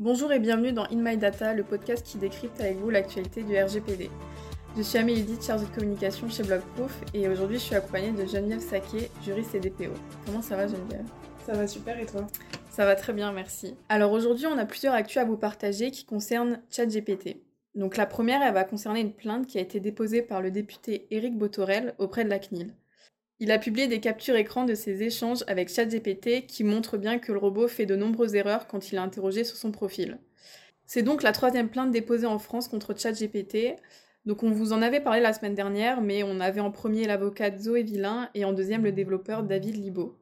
Bonjour et bienvenue dans In My Data, le podcast qui décrypte avec vous l'actualité du RGPD. Je suis Amélie Dit, chargée de communication chez Blogproof et aujourd'hui je suis accompagnée de Geneviève Saquet, juriste et DPO. Comment ça va Geneviève? Ça va super et toi? Ça va très bien, merci. Alors aujourd'hui on a plusieurs actus à vous partager qui concernent ChatGPT. Donc la première, elle va concerner une plainte qui a été déposée par le député Éric Botorel auprès de la CNIL. Il a publié des captures écran de ses échanges avec ChatGPT qui montrent bien que le robot fait de nombreuses erreurs quand il est interrogé sur son profil. C'est donc la troisième plainte déposée en France contre ChatGPT. Donc on vous en avait parlé la semaine dernière, mais on avait en premier l'avocate Zoé Villain et en deuxième le développeur David Libo.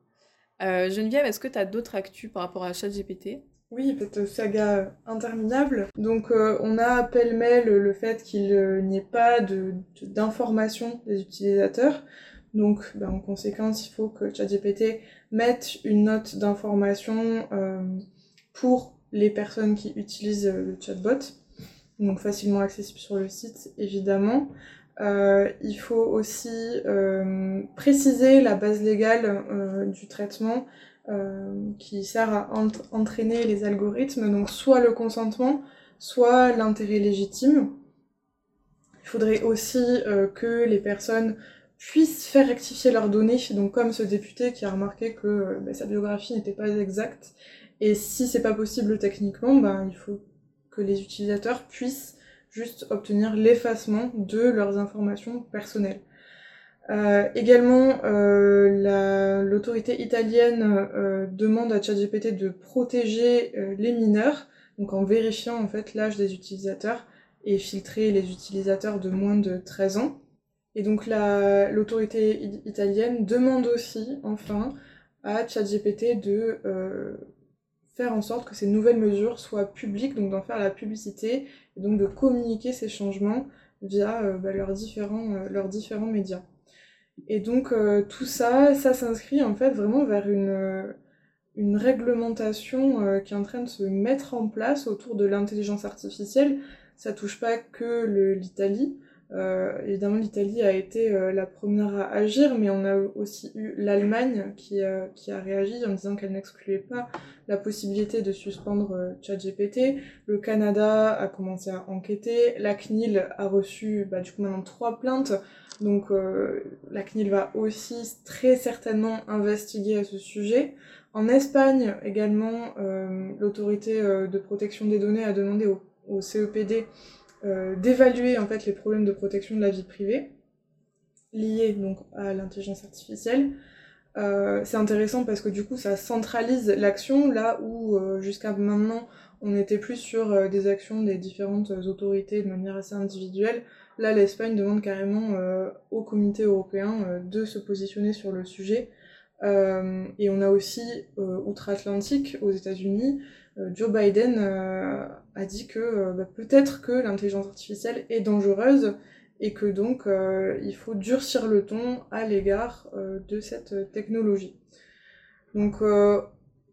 Euh, Geneviève, est-ce que tu as d'autres actus par rapport à ChatGPT? Oui, cette saga interminable. Donc euh, on a pêle-mêle le fait qu'il euh, n'y ait pas d'information de, des utilisateurs. Donc, ben, en conséquence, il faut que ChatGPT mette une note d'information euh, pour les personnes qui utilisent le chatbot, donc facilement accessible sur le site, évidemment. Euh, il faut aussi euh, préciser la base légale du traitement qui sert à entraîner les algorithmes, donc soit le consentement, soit l'intérêt légitime. Il faudrait aussi que les personnes puissent faire rectifier leurs données, donc comme ce député qui a remarqué que bah, sa biographie n'était pas exacte, et si c'est pas possible techniquement, ben, il faut que les utilisateurs puissent juste obtenir l'effacement de leurs informations personnelles. Euh, également, euh, l'autorité italienne euh, demande à ChatGPT de protéger euh, les mineurs, donc en vérifiant en fait l'âge des utilisateurs et filtrer les utilisateurs de moins de 13 ans. Et donc l'autorité italienne demande aussi, enfin, à ChatGPT de euh, faire en sorte que ces nouvelles mesures soient publiques, donc d'en faire la publicité, et donc de communiquer ces changements via euh, bah, leurs, différents, euh, leurs différents médias. Et donc tout ça, ça s'inscrit en fait vraiment vers une, une réglementation qui est en train de se mettre en place autour de l'intelligence artificielle. Ça touche pas que l'Italie, euh, évidemment, l'Italie a été euh, la première à agir, mais on a aussi eu l'Allemagne qui, qui, a réagi en disant qu'elle n'excluait pas la possibilité de suspendre euh, ChatGPT. Le Canada a commencé à enquêter. La CNIL a reçu bah, du coup maintenant trois plaintes. Donc euh, la CNIL va aussi très certainement investiguer à ce sujet. En Espagne également, l'autorité de protection des données a demandé au, CEPD euh, d'évaluer en fait les problèmes de protection de la vie privée liés donc à l'intelligence artificielle. Euh, c'est intéressant parce que du coup ça centralise l'action là où euh, jusqu'à maintenant on était plus sur des actions des différentes autorités de manière assez individuelle. Là l'Espagne demande carrément au comité européen de se positionner sur le sujet. Et on a aussi outre-Atlantique aux États-Unis euh, Joe Biden euh, a dit que euh, bah, peut-être que l'intelligence artificielle est dangereuse et que donc il faut durcir le ton à l'égard de cette technologie. Donc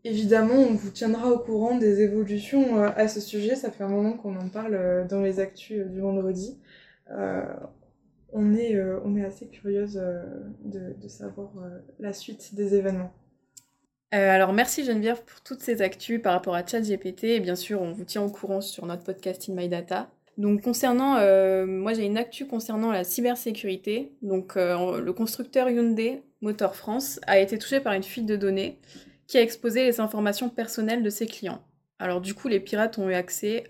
évidemment, on vous tiendra au courant des évolutions à ce sujet. Ça fait un moment qu'on en parle dans les actus du vendredi. On, est, on est assez curieuse de, de savoir la suite des événements. Euh, alors merci Geneviève pour toutes ces actus par rapport à ChatGPT et bien sûr on vous tient au courant sur notre podcast In My Data. Donc concernant, euh, moi j'ai une actu concernant la cybersécurité. Donc euh, le constructeur Hyundai Motor France a été touché par une fuite de données qui a exposé les informations personnelles de ses clients. Alors du coup les pirates ont eu accès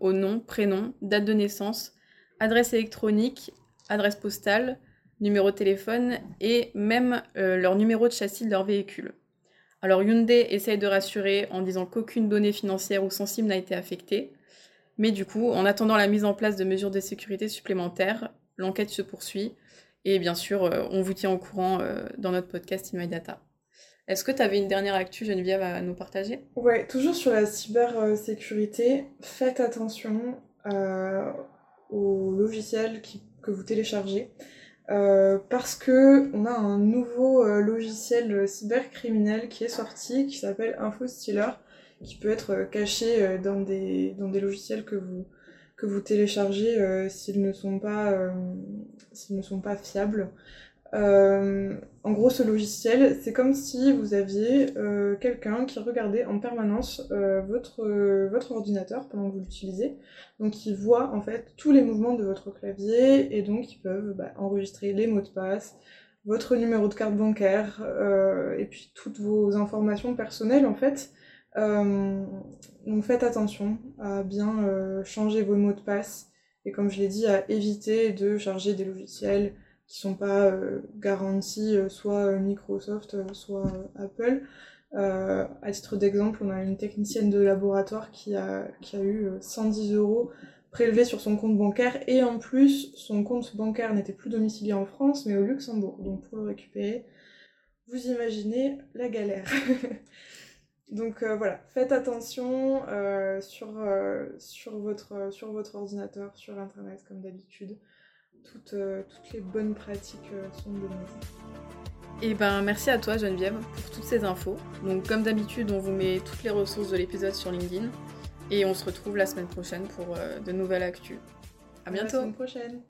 au nom, prénom, date de naissance, adresse électronique, adresse postale, numéro de téléphone et même leur numéro de châssis de leur véhicule. Alors Hyundai essaye de rassurer en disant qu'aucune donnée financière ou sensible n'a été affectée. Mais du coup, en attendant la mise en place de mesures de sécurité supplémentaires, l'enquête se poursuit. Et bien sûr, euh, on vous tient au courant euh, dans notre podcast In My Data. Est-ce que tu avais une dernière actu, Geneviève, à nous partager? Ouais, toujours sur la cybersécurité, faites attention euh, que vous téléchargez. Euh, parce que on a un nouveau euh, logiciel cybercriminel qui est sorti, qui s'appelle InfoStealer, qui peut être euh, caché dans des, dans des logiciels que vous, que vous téléchargez s'ils ne s'ils ne sont pas fiables. En gros, ce logiciel, c'est comme si vous aviez quelqu'un qui regardait en permanence votre, votre ordinateur pendant que vous l'utilisez. Donc, il voit en fait tous les mouvements de votre clavier et donc ils peuvent bah, enregistrer les mots de passe, votre numéro de carte bancaire et puis toutes vos informations personnelles en fait. donc, faites attention à bien changer vos mots de passe et comme je l'ai dit, à éviter de charger des logiciels qui sont pas euh, garantis euh, soit Microsoft, soit Apple. Euh, à titre d'exemple, on a une technicienne de laboratoire qui a, qui a eu 110 euros prélevés sur son compte bancaire et en plus son compte bancaire n'était plus domicilié en France mais au Luxembourg. Donc pour le récupérer, vous imaginez la galère. Donc voilà, faites attention sur, sur, votre, sur votre ordinateur, sur internet comme d'habitude. Euh, toutes, les bonnes pratiques euh, sont de Et eh ben merci à toi Geneviève pour toutes ces infos. Donc comme d'habitude, on vous met toutes les ressources de l'épisode sur LinkedIn et on se retrouve la semaine prochaine pour euh, de nouvelles actus. À bientôt. la semaine prochaine.